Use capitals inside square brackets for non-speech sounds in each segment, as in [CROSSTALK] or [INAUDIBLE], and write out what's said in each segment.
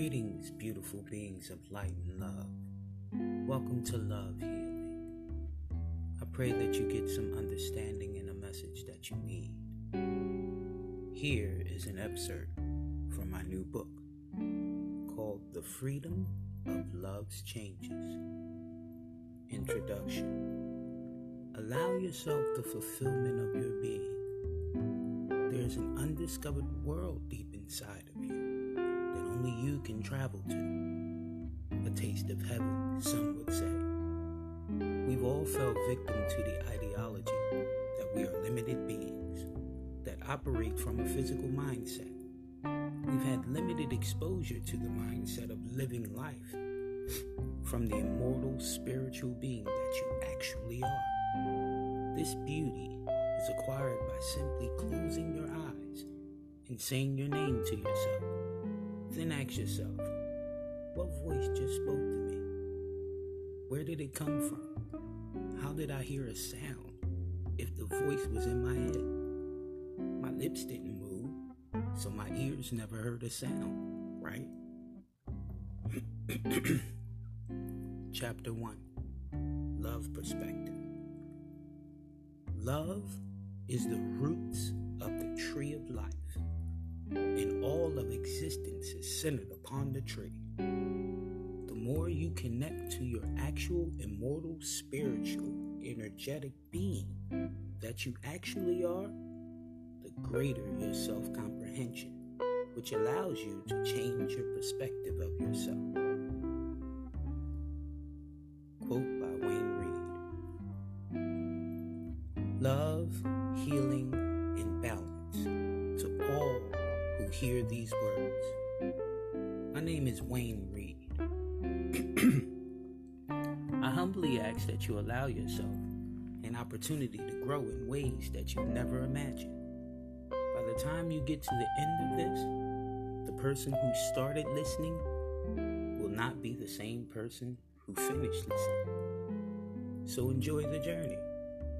Greetings, beautiful beings of light and love. Welcome to Love Healing. I pray that you get some understanding and a message that you need. Here is an excerpt from my new book called The Freedom of Love's Changes. Introduction Allow yourself the fulfillment of your being. There's an undiscovered world deep inside of you only you can travel to. A taste of heaven, some would say. We've all fell victim to the ideology that we are limited beings that operate from a physical mindset. We've had limited exposure to the mindset of living life from the immortal spiritual being that you actually are. This beauty is acquired by simply closing your eyes and saying your name to yourself. Then ask yourself, what voice just spoke to me? Where did it come from? How did I hear a sound if the voice was in my head? My lips didn't move, so my ears never heard a sound, right? [CLEARS THROAT] Chapter 1 Love Perspective Love is the roots of the tree of life and all of existence is centered upon the tree. The more you connect to your actual immortal, spiritual, energetic being that you actually are, the greater your self comprehension, which allows you to change your perspective of yourself. Quote by Wayne Reed Love, healing, hear these words. My name is Wayne Reed. [CLEARS THROAT] I humbly ask that you allow yourself an opportunity to grow in ways that you never imagined. By the time you get to the end of this, the person who started listening will not be the same person who finished listening. So enjoy the journey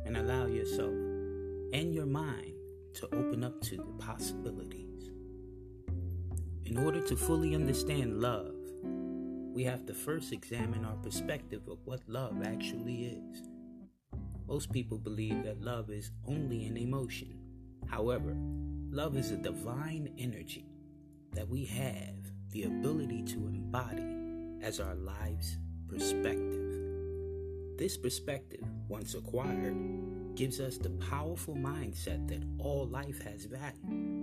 and allow yourself and your mind to open up to the possibilities. In order to fully understand love, we have to first examine our perspective of what love actually is. Most people believe that love is only an emotion. However, love is a divine energy that we have the ability to embody as our life's perspective. This perspective, once acquired, gives us the powerful mindset that all life has value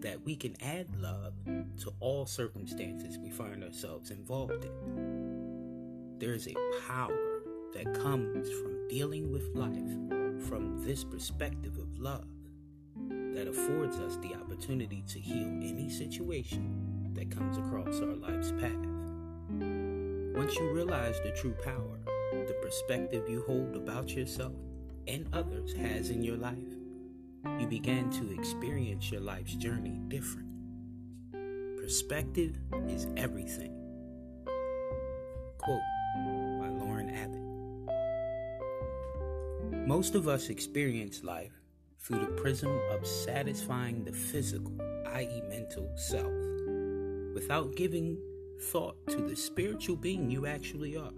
that we can add love to all circumstances we find ourselves involved in. There is a power that comes from dealing with life from this perspective of love that affords us the opportunity to heal any situation that comes across our life's path. Once you realize the true power, the perspective you hold about yourself and others has in your life, you began to experience your life's journey different. Perspective is everything. Quote by Lauren Abbott Most of us experience life through the prism of satisfying the physical, i.e., mental self, without giving thought to the spiritual being you actually are.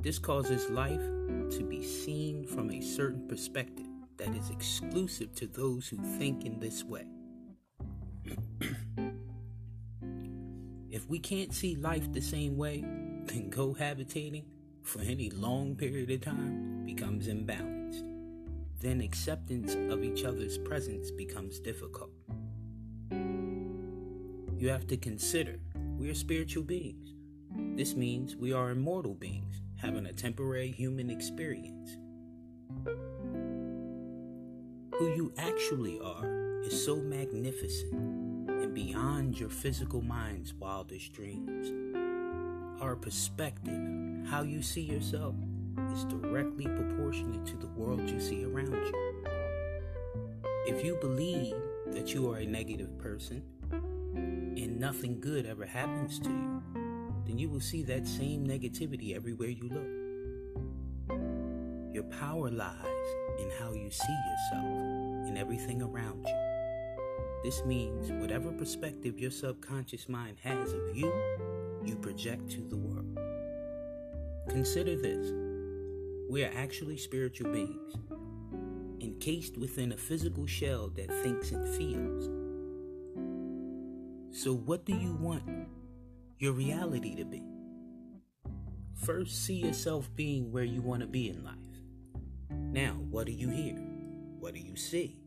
This causes life to be seen from a certain perspective that is exclusive to those who think in this way. [CLEARS THROAT] if we can't see life the same way, then cohabitating for any long period of time becomes imbalanced. Then acceptance of each other's presence becomes difficult. You have to consider we are spiritual beings. This means we are immortal beings having a temporary human experience who you actually are is so magnificent and beyond your physical mind's wildest dreams. Our perspective, how you see yourself, is directly proportionate to the world you see around you. If you believe that you are a negative person and nothing good ever happens to you, then you will see that same negativity everywhere you look. Your power lies in how you see yourself and everything around you. This means whatever perspective your subconscious mind has of you, you project to the world. Consider this we are actually spiritual beings, encased within a physical shell that thinks and feels. So, what do you want your reality to be? First, see yourself being where you want to be in life. Now, what do you hear? What do you see?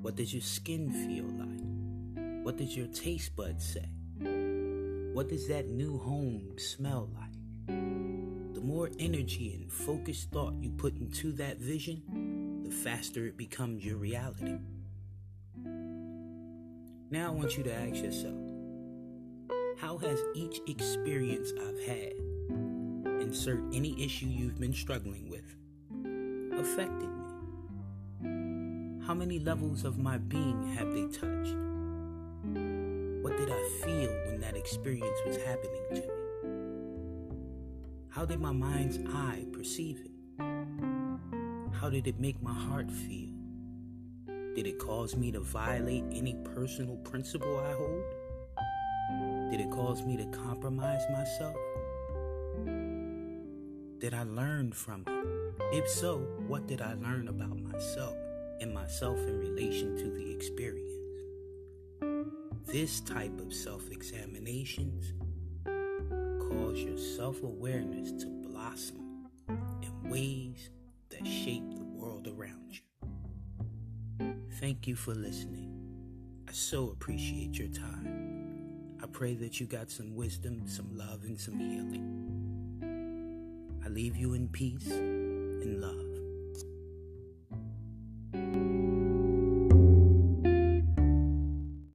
What does your skin feel like? What does your taste buds say? What does that new home smell like? The more energy and focused thought you put into that vision, the faster it becomes your reality. Now I want you to ask yourself how has each experience I've had insert any issue you've been struggling with, affected me? How many levels of my being have they touched? What did I feel when that experience was happening to me? How did my mind's eye perceive it? How did it make my heart feel? Did it cause me to violate any personal principle I hold? Did it cause me to compromise myself? Did I learn from it? If so, what did I learn about myself and myself in relation to the experience? This type of self examinations cause your self awareness to blossom in ways that shape the world around you. Thank you for listening. I so appreciate your time. I pray that you got some wisdom, some love, and some healing. I leave you in peace and love.